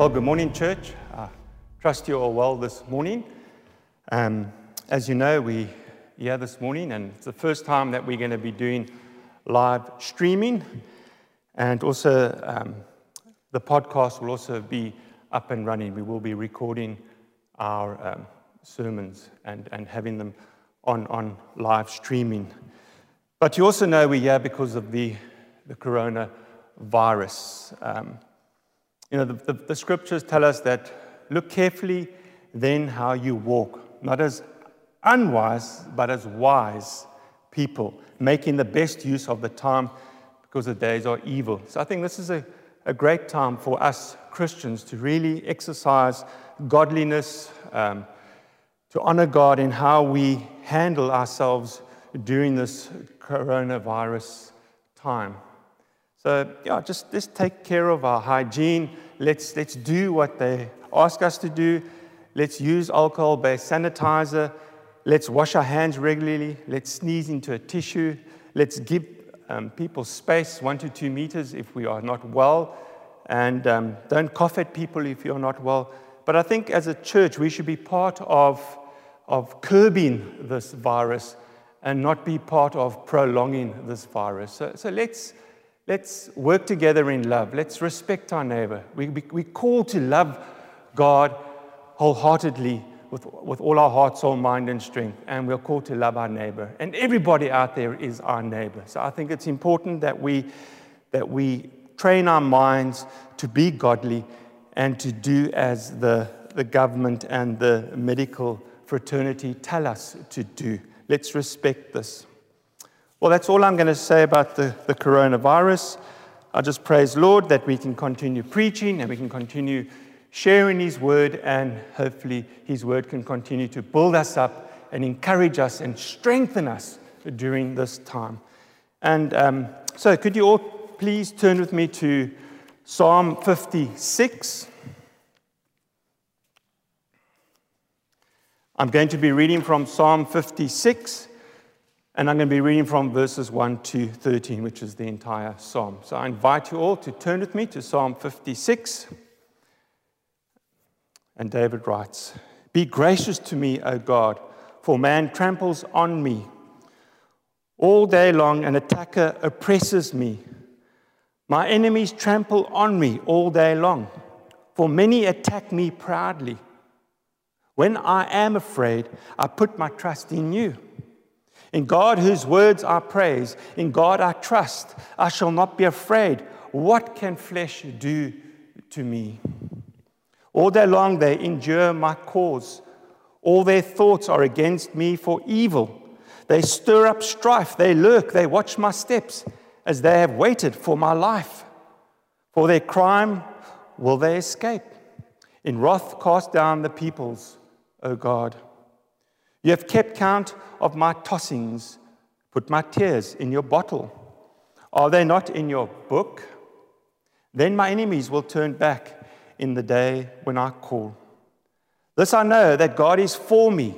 Well, good morning, church. I trust you all well this morning. Um, as you know, we here this morning, and it's the first time that we're going to be doing live streaming, and also um, the podcast will also be up and running. We will be recording our um, sermons and, and having them on, on live streaming. But you also know we're here because of the, the coronavirus. You know, the, the, the scriptures tell us that look carefully then how you walk, not as unwise, but as wise people, making the best use of the time because the days are evil. So I think this is a, a great time for us Christians to really exercise godliness, um, to honor God in how we handle ourselves during this coronavirus time. So, yeah, just, just take care of our hygiene. Let's, let's do what they ask us to do. Let's use alcohol based sanitizer. Let's wash our hands regularly. Let's sneeze into a tissue. Let's give um, people space, one to two meters, if we are not well. And um, don't cough at people if you're not well. But I think as a church, we should be part of, of curbing this virus and not be part of prolonging this virus. So, so let's Let's work together in love. Let's respect our neighbor. We, we, we call to love God wholeheartedly with, with all our heart, soul, mind, and strength. And we're called to love our neighbor. And everybody out there is our neighbor. So I think it's important that we, that we train our minds to be godly and to do as the, the government and the medical fraternity tell us to do. Let's respect this. Well, that's all I'm going to say about the, the coronavirus. I just praise Lord that we can continue preaching and we can continue sharing His word, and hopefully His word can continue to build us up and encourage us and strengthen us during this time. And um, so, could you all please turn with me to Psalm 56? I'm going to be reading from Psalm 56. And I'm going to be reading from verses 1 to 13, which is the entire psalm. So I invite you all to turn with me to Psalm 56. And David writes Be gracious to me, O God, for man tramples on me. All day long, an attacker oppresses me. My enemies trample on me all day long, for many attack me proudly. When I am afraid, I put my trust in you. In God, whose words I praise, in God I trust, I shall not be afraid. What can flesh do to me? All day long they endure my cause. All their thoughts are against me for evil. They stir up strife, they lurk, they watch my steps as they have waited for my life. For their crime will they escape. In wrath, cast down the peoples, O God. You have kept count of my tossings, put my tears in your bottle. Are they not in your book? Then my enemies will turn back in the day when I call. This I know that God is for me,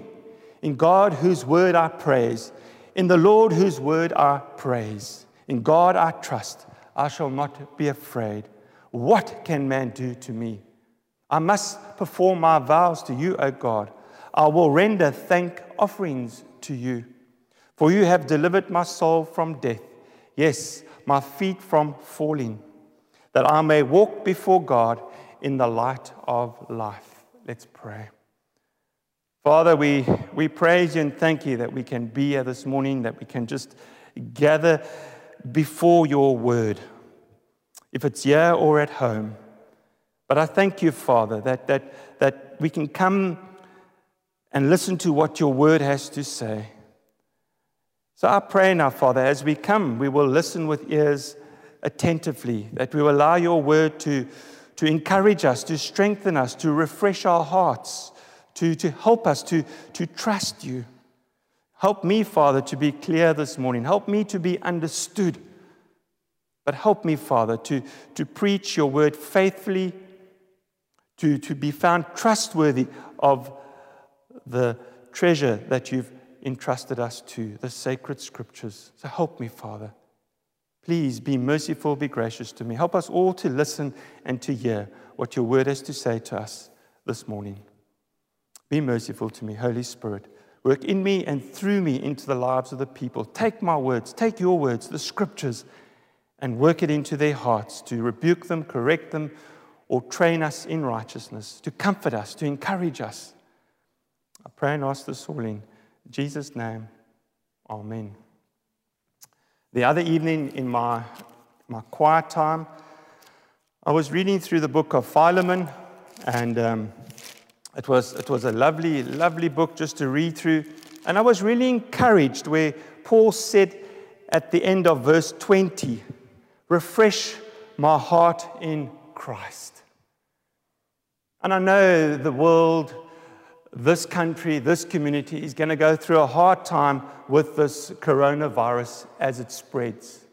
in God whose word I praise, in the Lord whose word I praise. In God I trust, I shall not be afraid. What can man do to me? I must perform my vows to you, O God. I will render thank offerings to you. For you have delivered my soul from death, yes, my feet from falling, that I may walk before God in the light of life. Let's pray. Father, we, we praise you and thank you that we can be here this morning, that we can just gather before your word, if it's here or at home. But I thank you, Father, that, that, that we can come and listen to what your word has to say. So I pray now, Father, as we come, we will listen with ears attentively, that we will allow your word to, to encourage us, to strengthen us, to refresh our hearts, to, to help us to, to trust you. Help me, Father, to be clear this morning. Help me to be understood. But help me, Father, to, to preach your word faithfully, to, to be found trustworthy of the treasure that you've entrusted us to, the sacred scriptures. So help me, Father. Please be merciful, be gracious to me. Help us all to listen and to hear what your word has to say to us this morning. Be merciful to me, Holy Spirit. Work in me and through me into the lives of the people. Take my words, take your words, the scriptures, and work it into their hearts to rebuke them, correct them, or train us in righteousness, to comfort us, to encourage us. I pray and ask this all in Jesus' name. Amen. The other evening in my, my quiet time, I was reading through the book of Philemon, and um, it, was, it was a lovely, lovely book just to read through. And I was really encouraged where Paul said at the end of verse 20, Refresh my heart in Christ. And I know the world this country, this community is going to go through a hard time with this coronavirus as it spreads.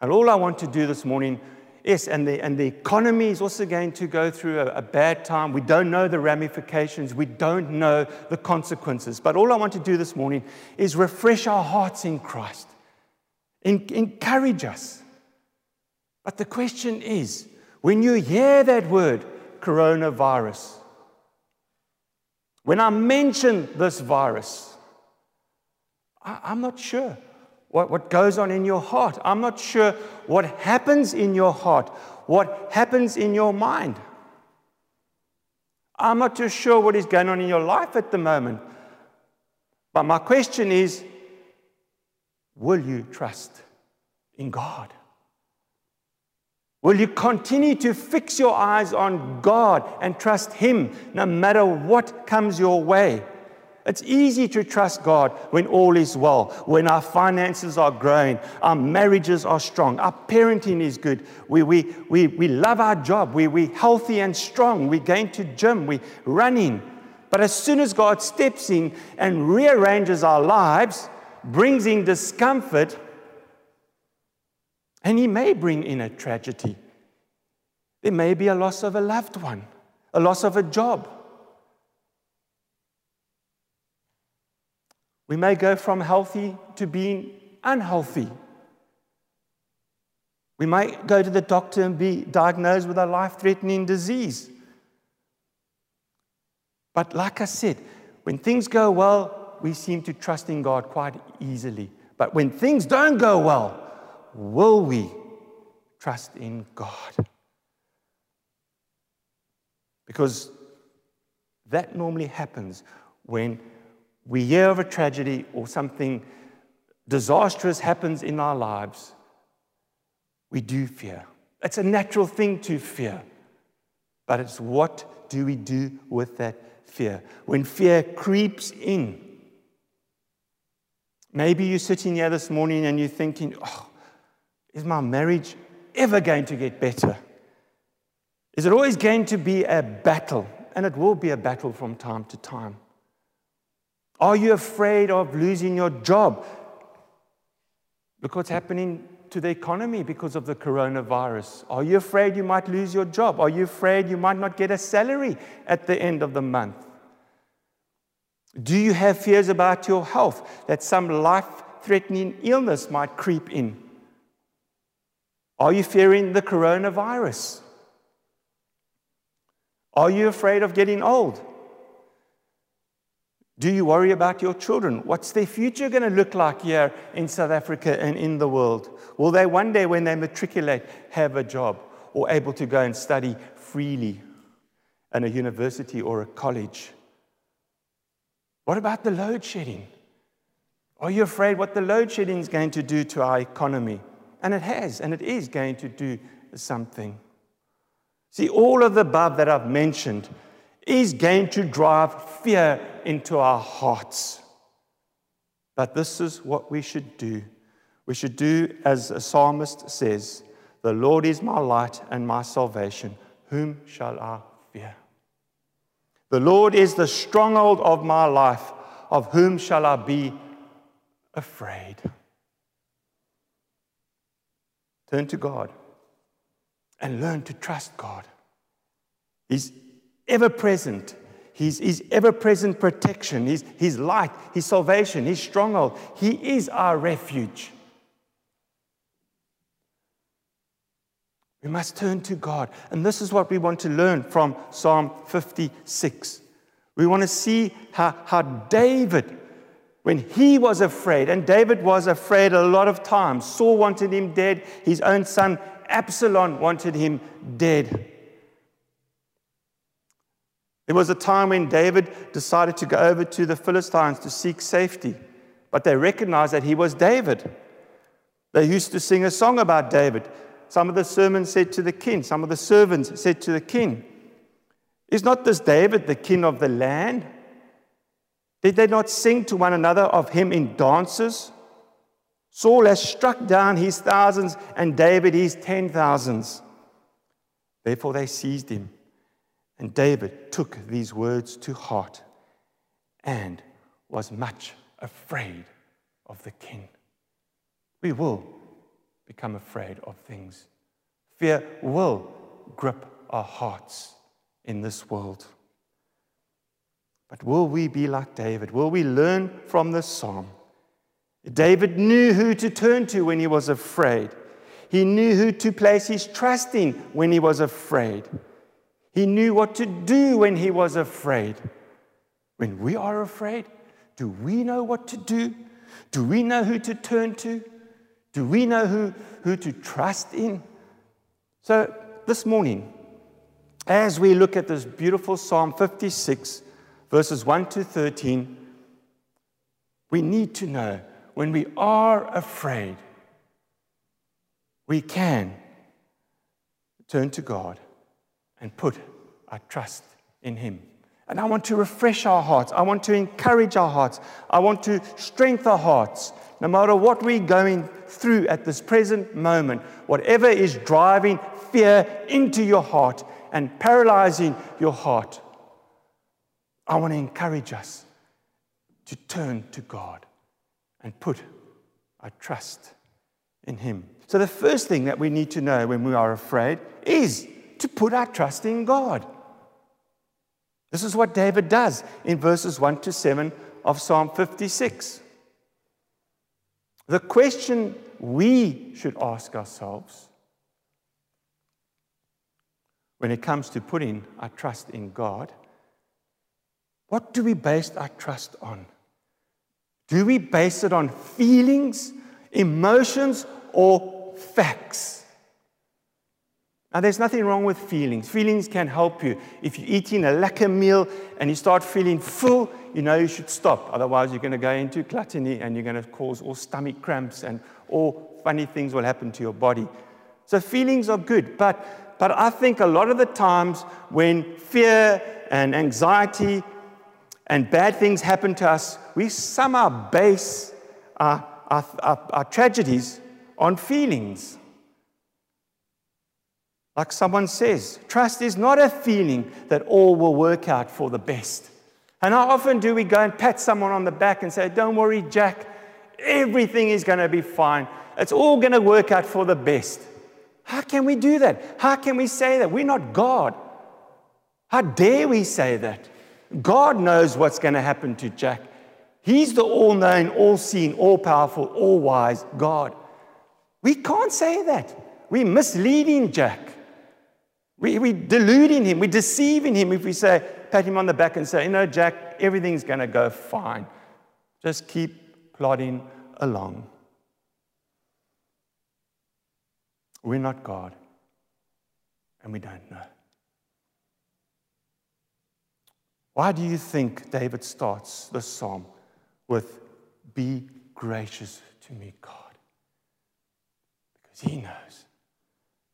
And all I want to do this morning, yes, and the, and the economy is also going to go through a, a bad time. We don't know the ramifications, we don't know the consequences. But all I want to do this morning is refresh our hearts in Christ, in, encourage us. But the question is when you hear that word, coronavirus, when I mention this virus, I, am not sure what, what goes on in your heart. I'm not sure what happens in your heart, what happens in your mind. I'm not too sure what is going on in your life at the moment. But my question is will you trust in God? Will you continue to fix your eyes on God and trust Him no matter what comes your way? It's easy to trust God when all is well, when our finances are growing, our marriages are strong, our parenting is good, we, we, we, we love our job, we, we're healthy and strong, we're going to gym, we're running. But as soon as God steps in and rearranges our lives, brings in discomfort, and He may bring in a tragedy. There may be a loss of a loved one, a loss of a job. We may go from healthy to being unhealthy. We might go to the doctor and be diagnosed with a life threatening disease. But like I said, when things go well, we seem to trust in God quite easily. But when things don't go well, will we trust in God? Because that normally happens when we hear of a tragedy or something disastrous happens in our lives. We do fear. It's a natural thing to fear. But it's what do we do with that fear? When fear creeps in, maybe you're sitting here this morning and you're thinking, oh, is my marriage ever going to get better? Is it always going to be a battle? And it will be a battle from time to time. Are you afraid of losing your job? Look what's happening to the economy because of the coronavirus. Are you afraid you might lose your job? Are you afraid you might not get a salary at the end of the month? Do you have fears about your health, that some life threatening illness might creep in? Are you fearing the coronavirus? Are you afraid of getting old? Do you worry about your children? What's their future going to look like here in South Africa and in the world? Will they one day, when they matriculate, have a job or able to go and study freely in a university or a college? What about the load shedding? Are you afraid what the load shedding is going to do to our economy? And it has, and it is going to do something. See, all of the above that I've mentioned is going to drive fear into our hearts. But this is what we should do. We should do as a psalmist says The Lord is my light and my salvation. Whom shall I fear? The Lord is the stronghold of my life. Of whom shall I be afraid? Turn to God and learn to trust God. He's ever present. He's His ever present protection, his, his light, His salvation, His stronghold. He is our refuge. We must turn to God. And this is what we want to learn from Psalm 56. We want to see how, how David, when he was afraid, and David was afraid a lot of times, Saul wanted him dead, his own son Absalom wanted him dead. There was a time when David decided to go over to the Philistines to seek safety, but they recognized that he was David. They used to sing a song about David. Some of the sermons said to the king, some of the servants said to the king, Is not this David the king of the land? Did they not sing to one another of him in dances? Saul has struck down his thousands and David his ten thousands. Therefore they seized him. And David took these words to heart and was much afraid of the king. We will become afraid of things. Fear will grip our hearts in this world. But will we be like David? Will we learn from this psalm? David knew who to turn to when he was afraid. He knew who to place his trust in when he was afraid. He knew what to do when he was afraid. When we are afraid, do we know what to do? Do we know who to turn to? Do we know who, who to trust in? So, this morning, as we look at this beautiful Psalm 56, verses 1 to 13, we need to know when we are afraid, we can turn to God and put our trust in Him. And I want to refresh our hearts. I want to encourage our hearts. I want to strengthen our hearts. No matter what we're going through at this present moment, whatever is driving fear into your heart and paralyzing your heart, I want to encourage us to turn to God and put our trust in Him. So, the first thing that we need to know when we are afraid is to put our trust in God. This is what David does in verses 1 to 7 of Psalm 56. The question we should ask ourselves when it comes to putting our trust in God what do we base our trust on? Do we base it on feelings, emotions, or facts? Now, there's nothing wrong with feelings. Feelings can help you. If you're eating a lekker meal and you start feeling full, you know you should stop. Otherwise, you're going to go into gluttony and you're going to cause all stomach cramps and all funny things will happen to your body. So, feelings are good. But, but I think a lot of the times when fear and anxiety and bad things happen to us, we somehow base our, our, our, our tragedies on feelings. Like someone says, trust is not a feeling that all will work out for the best. And how often do we go and pat someone on the back and say, Don't worry, Jack, everything is going to be fine. It's all going to work out for the best. How can we do that? How can we say that? We're not God. How dare we say that? God knows what's going to happen to Jack. He's the all knowing, all seeing, all powerful, all wise God. We can't say that. We're misleading Jack. We, we're deluding him. We're deceiving him if we say, pat him on the back and say, you know, Jack, everything's going to go fine. Just keep plodding along. We're not God, and we don't know. Why do you think David starts this psalm with, Be gracious to me, God? Because he knows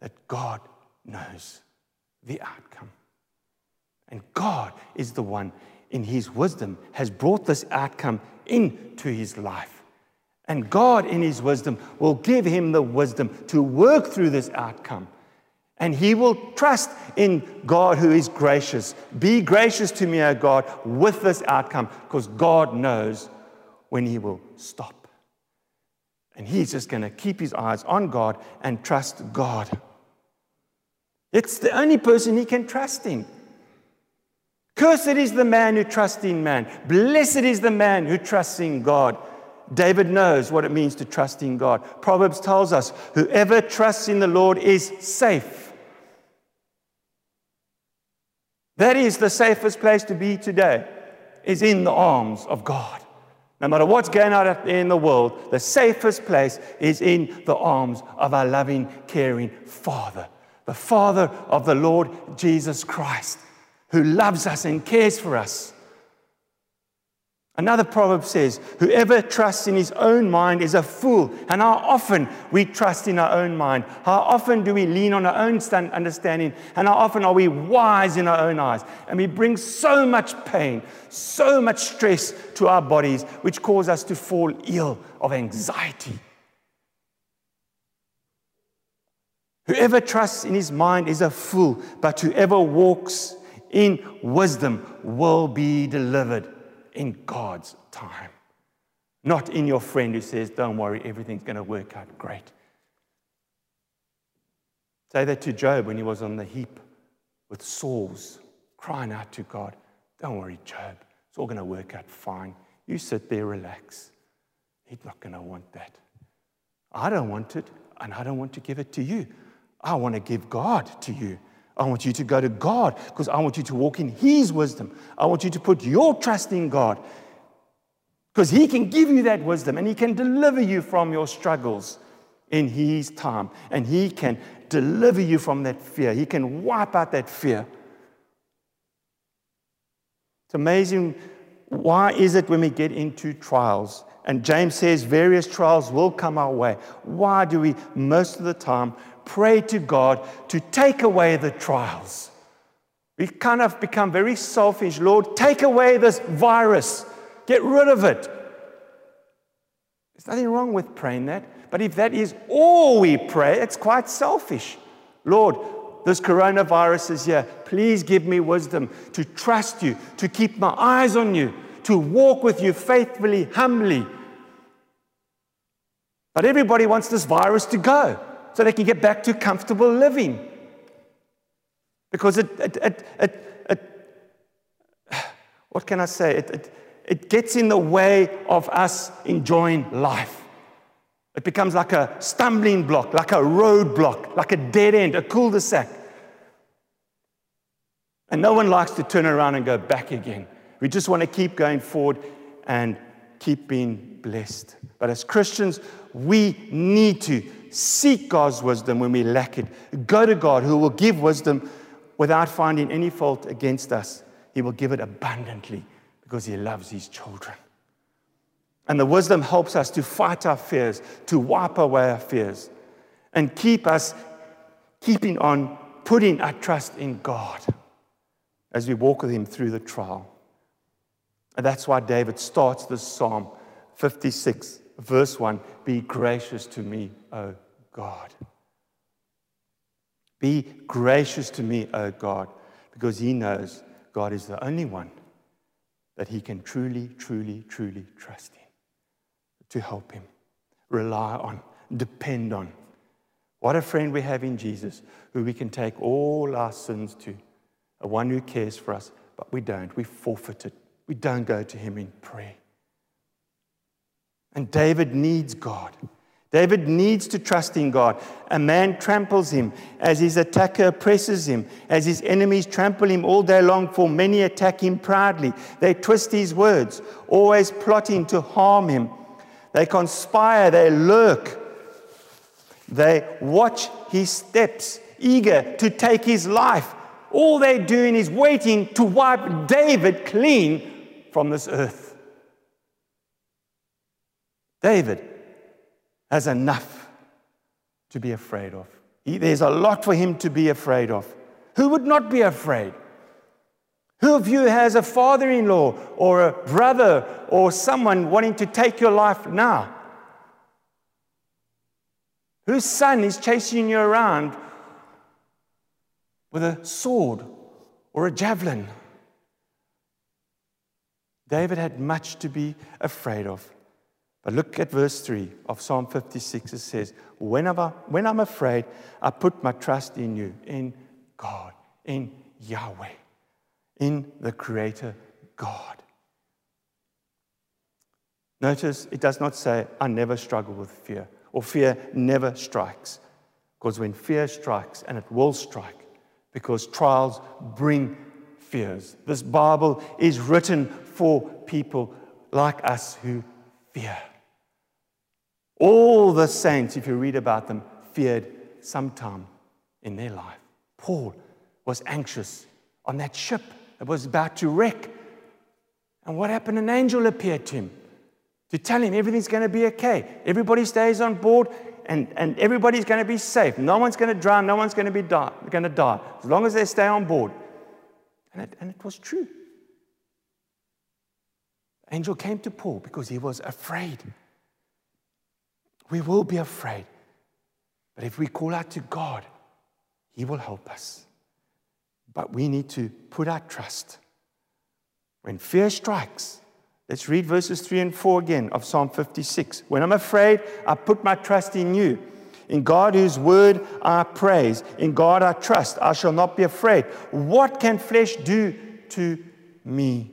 that God knows the outcome. And God is the one, in his wisdom, has brought this outcome into his life. And God, in his wisdom, will give him the wisdom to work through this outcome and he will trust in God who is gracious. Be gracious to me, O God, with this outcome, because God knows when he will stop. And he's just going to keep his eyes on God and trust God. It's the only person he can trust in. Cursed is the man who trusts in man. Blessed is the man who trusts in God. David knows what it means to trust in God. Proverbs tells us whoever trusts in the Lord is safe. That is the safest place to be today, is in the arms of God. No matter what's going on in the world, the safest place is in the arms of our loving, caring Father, the Father of the Lord Jesus Christ, who loves us and cares for us. Another proverb says, Whoever trusts in his own mind is a fool. And how often we trust in our own mind? How often do we lean on our own understanding? And how often are we wise in our own eyes? And we bring so much pain, so much stress to our bodies, which cause us to fall ill of anxiety. Whoever trusts in his mind is a fool, but whoever walks in wisdom will be delivered in God's time, not in your friend who says, Don't worry, everything's going to work out great. Say that to Job when he was on the heap with sores, crying out to God, Don't worry, Job, it's all going to work out fine. You sit there, relax. He's not going to want that. I don't want it, and I don't want to give it to you. I want to give God to you. I want you to go to God because I want you to walk in His wisdom. I want you to put your trust in God because He can give you that wisdom and He can deliver you from your struggles in His time. And He can deliver you from that fear. He can wipe out that fear. It's amazing. Why is it when we get into trials? And James says various trials will come our way. Why do we, most of the time, pray to God to take away the trials. We kind of become very selfish. Lord, take away this virus, get rid of it. There's nothing wrong with praying that. But if that is all we pray, it's quite selfish. Lord, this coronavirus is here. Please give me wisdom to trust you, to keep my eyes on you, to walk with you faithfully, humbly. But everybody wants this virus to go so they can get back to comfortable living. Because it, it, it, it, it what can I say? It, it, it gets in the way of us enjoying life. It becomes like a stumbling block, like a roadblock, like a dead end, a cul de sac. And no one likes to turn around and go back again. We just want to keep going forward and keep being blessed. But as Christians, we need to seek God's wisdom when we lack it. Go to God who will give wisdom without finding any fault against us. He will give it abundantly because He loves His children. And the wisdom helps us to fight our fears, to wipe away our fears, and keep us keeping on putting our trust in God as we walk with Him through the trial. And that's why David starts this Psalm 56, verse 1 Be gracious to me, O God. Be gracious to me, O God, because he knows God is the only one that he can truly, truly, truly trust in, to help him, rely on, depend on. What a friend we have in Jesus, who we can take all our sins to, a one who cares for us, but we don't. We forfeit it. We don't go to him in prayer. And David needs God. David needs to trust in God. A man tramples him as his attacker oppresses him, as his enemies trample him all day long, for many attack him proudly. They twist his words, always plotting to harm him. They conspire, they lurk, they watch his steps, eager to take his life. All they're doing is waiting to wipe David clean from this earth. David has enough to be afraid of. He, there's a lot for him to be afraid of. Who would not be afraid? Who of you has a father in law or a brother or someone wanting to take your life now? Whose son is chasing you around with a sword or a javelin? David had much to be afraid of. But look at verse 3 of Psalm 56. It says, Whenever, when I'm afraid, I put my trust in you, in God, in Yahweh, in the Creator God. Notice it does not say, I never struggle with fear, or fear never strikes. Because when fear strikes, and it will strike, because trials bring fears. This Bible is written for people like us who fear. All the saints, if you read about them, feared sometime in their life. Paul was anxious on that ship that was about to wreck. And what happened? An angel appeared to him to tell him everything's going to be okay. Everybody stays on board and, and everybody's going to be safe. No one's going to drown. No one's going to be die, going to die as long as they stay on board. And it, and it was true. Angel came to Paul because he was afraid. We will be afraid. But if we call out to God, He will help us. But we need to put our trust. When fear strikes, let's read verses 3 and 4 again of Psalm 56. When I'm afraid, I put my trust in you. In God, whose word I praise. In God I trust. I shall not be afraid. What can flesh do to me?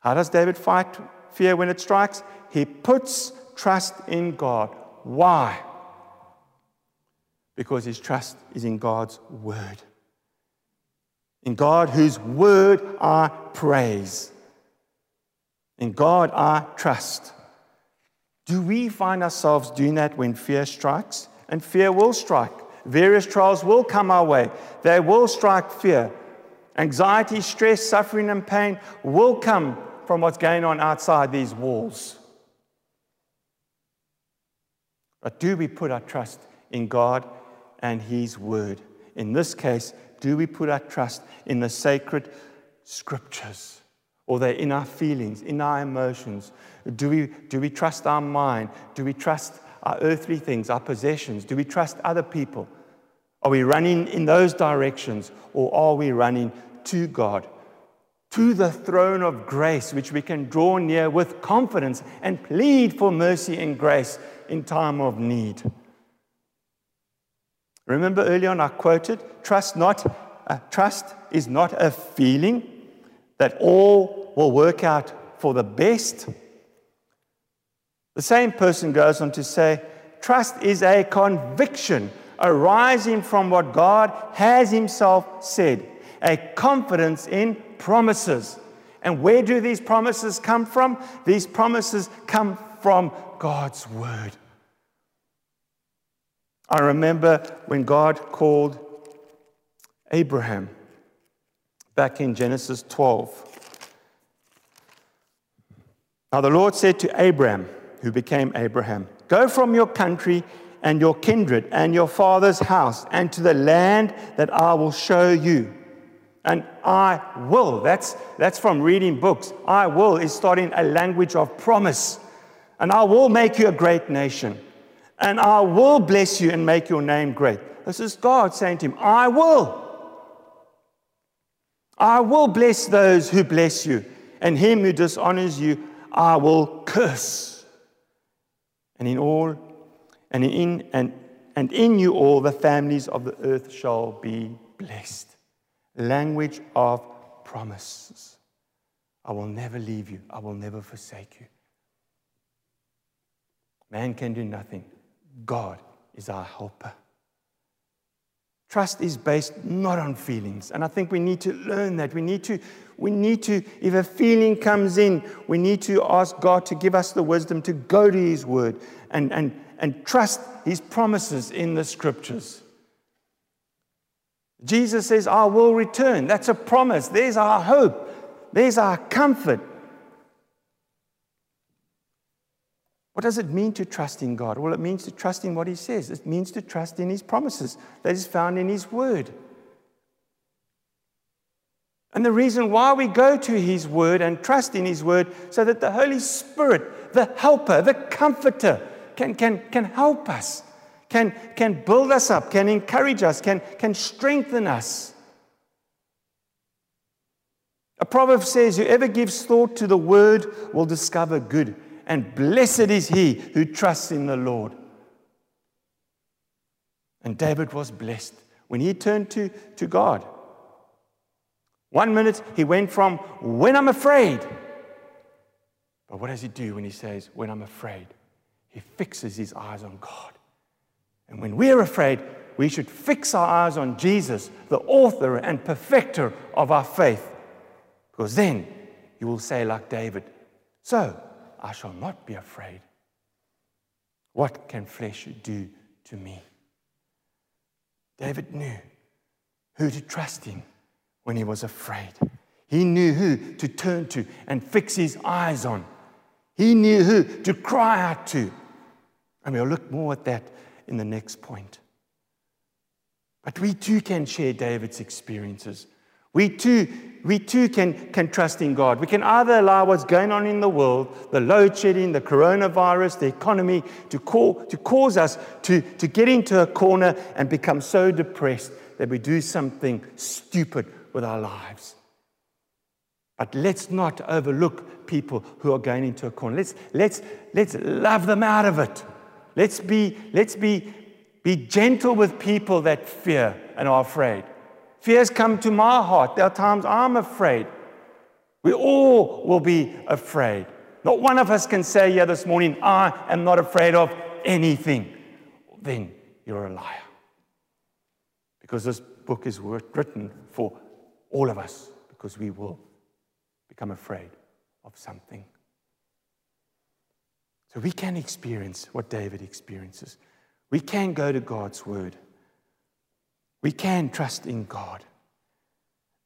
How does David fight fear when it strikes? He puts trust in God. Why? Because his trust is in God's word. In God, whose word I praise. In God I trust. Do we find ourselves doing that when fear strikes? And fear will strike. Various trials will come our way, they will strike fear. Anxiety, stress, suffering, and pain will come from what's going on outside these walls. But do we put our trust in God and His Word? In this case, do we put our trust in the sacred scriptures? Or they in our feelings, in our emotions? Do we, do we trust our mind? Do we trust our earthly things, our possessions? Do we trust other people? Are we running in those directions? Or are we running to God, to the throne of grace, which we can draw near with confidence and plead for mercy and grace in time of need. Remember earlier on I quoted, trust not uh, trust is not a feeling that all will work out for the best. The same person goes on to say, trust is a conviction arising from what God has himself said, a confidence in promises. And where do these promises come from? These promises come from God's word. I remember when God called Abraham back in Genesis 12. Now the Lord said to Abram, who became Abraham, Go from your country and your kindred and your father's house and to the land that I will show you. And I will, that's, that's from reading books. I will is starting a language of promise. And I will make you a great nation and I will bless you and make your name great. This is God saying to him, I will. I will bless those who bless you, and him who dishonors you, I will curse. And in all, and in, and, and in you all, the families of the earth shall be blessed. Language of promises. I will never leave you, I will never forsake you. Man can do nothing God is our helper. Trust is based not on feelings. And I think we need to learn that. We need to, we need to, if a feeling comes in, we need to ask God to give us the wisdom to go to His word and, and, and trust His promises in the scriptures. Jesus says, I will return. That's a promise. There's our hope. There's our comfort. What does it mean to trust in God? Well, it means to trust in what He says, it means to trust in His promises that is found in His Word. And the reason why we go to His Word and trust in His Word so that the Holy Spirit, the helper, the comforter, can, can, can help us, can, can build us up, can encourage us, can, can strengthen us. A proverb says, Whoever gives thought to the Word will discover good and blessed is he who trusts in the Lord. And David was blessed when he turned to, to God. One minute he went from when I'm afraid, But what does he do when he says, When I'm afraid? He fixes his eyes on God. And when we're afraid, we should fix our eyes on Jesus, the author and perfecter of our faith. Because then you will say, like David, So I shall not be afraid. What can flesh do to me? David knew who to trust in when he was afraid. He knew who to turn to and fix his eyes on. He knew who to cry out to. And we'll look more at that in the next point. But we too can share David's experiences. We too, we too can, can trust in God. We can either allow what's going on in the world, the load shedding, the coronavirus, the economy, to, call, to cause us to, to get into a corner and become so depressed that we do something stupid with our lives. But let's not overlook people who are going into a corner. Let's, let's, let's love them out of it. Let's be, let's be, be gentle with people that fear and are afraid. Fears come to my heart. There are times I'm afraid. We all will be afraid. Not one of us can say here this morning, I am not afraid of anything. Then you're a liar. Because this book is written for all of us, because we will become afraid of something. So we can experience what David experiences. We can go to God's word. We can trust in God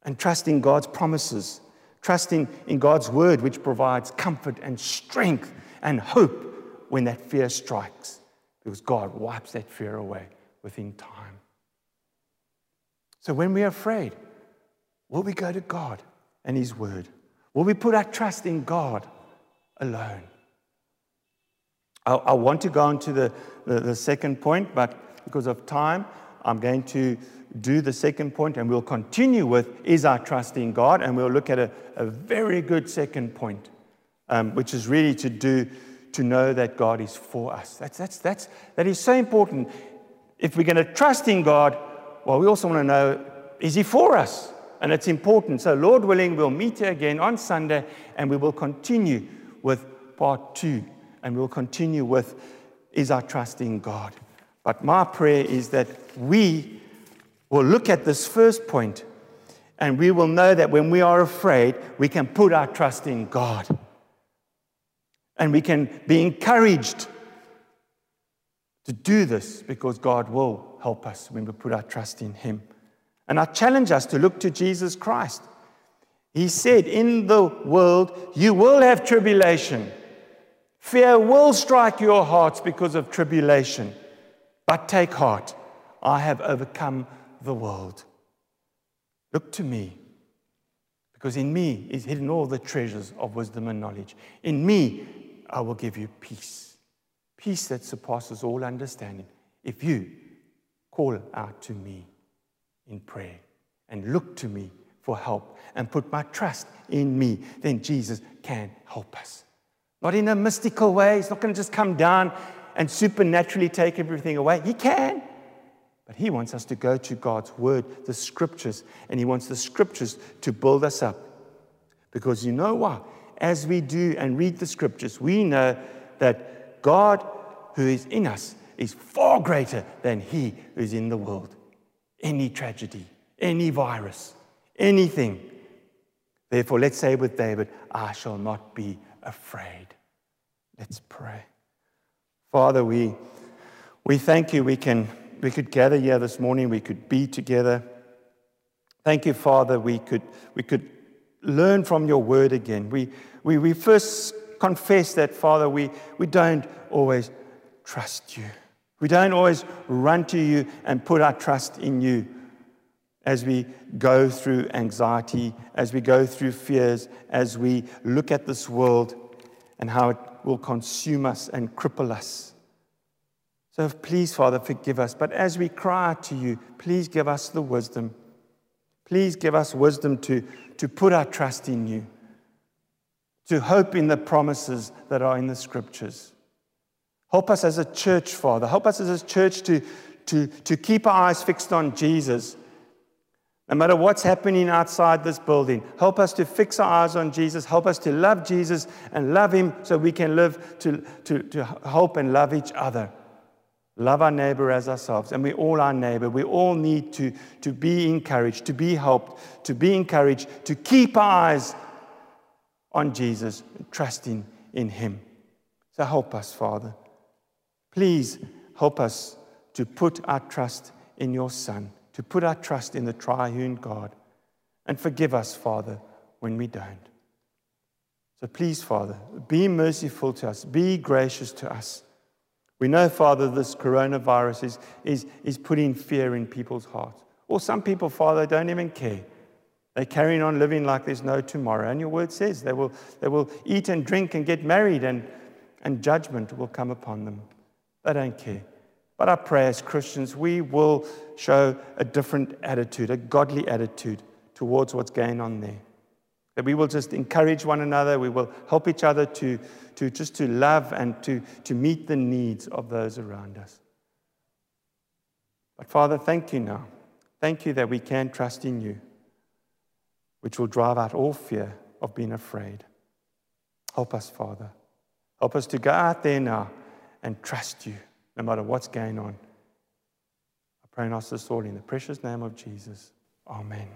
and trust in God's promises, trusting in God's word, which provides comfort and strength and hope when that fear strikes, because God wipes that fear away within time. So when we're afraid, will we go to God and His word? Will we put our trust in God alone? I, I want to go on to the, the, the second point, but because of time, I'm going to do the second point and we'll continue with is our trust in God and we'll look at a, a very good second point, um, which is really to do to know that God is for us. That's, that's, that's, that is so important. If we're going to trust in God, well, we also want to know is He for us? And it's important. So, Lord willing, we'll meet here again on Sunday and we will continue with part two and we'll continue with is our trust in God. But my prayer is that we will look at this first point and we will know that when we are afraid, we can put our trust in God. And we can be encouraged to do this because God will help us when we put our trust in Him. And I challenge us to look to Jesus Christ. He said, In the world, you will have tribulation. Fear will strike your hearts because of tribulation. But take heart, I have overcome the world. Look to me, because in me is hidden all the treasures of wisdom and knowledge. In me, I will give you peace, peace that surpasses all understanding. If you call out to me in prayer and look to me for help and put my trust in me, then Jesus can help us. Not in a mystical way, He's not going to just come down and supernaturally take everything away. He can. But He wants us to go to God's Word, the Scriptures, and He wants the Scriptures to build us up. Because you know what? As we do and read the Scriptures, we know that God who is in us is far greater than He who is in the world. Any tragedy, any virus, anything. Therefore, let's say with David, I shall not be afraid. Let's pray. Father, we, we thank you. We, can, we could gather here this morning, we could be together. Thank you, Father, we could, we could learn from your word again. We, we, we first confess that, Father, we, we don't always trust you. We don't always run to you and put our trust in you as we go through anxiety, as we go through fears, as we look at this world and how it will consume us and cripple us. So please, Father, forgive us. But as we cry out to you, please give us the wisdom. Please give us wisdom to, to put our trust in you, to hope in the promises that are in the scriptures. Help us as a church, Father. Help us as a church to, to, to keep our eyes fixed on Jesus, No matter what's happening outside this building, help us to fix our eyes on Jesus. Help us to love Jesus and love Him so we can live to, to, to help and love each other. Love our neighbor as ourselves. And we all our neighbor. We all need to, to be encouraged, to be helped, to be encouraged, to keep our eyes on Jesus, trusting in Him. So help us, Father. Please help us to put our trust in your Son to put our trust in the triune God. And forgive us, Father, when we don't. So please, Father, be merciful to us, be gracious to us. We know, Father, this coronavirus is, is, is putting fear in people's hearts. Or some people, Father, don't even care. They're carrying on living like there's no tomorrow. And your word says they will, they will eat and drink and get married, and, and judgment will come upon them. They don't care. But I pray as Christians, we will show a different attitude, a godly attitude towards what's going on there. That we will just encourage one another, we will help each other to, to just to love and to, to meet the needs of those around us. But Father, thank you now. Thank you that we can trust in you, which will drive out all fear of being afraid. Help us, Father. Help us to go out there now and trust you no matter what's going on. I pray and ask this all in the precious name of Jesus. Amen.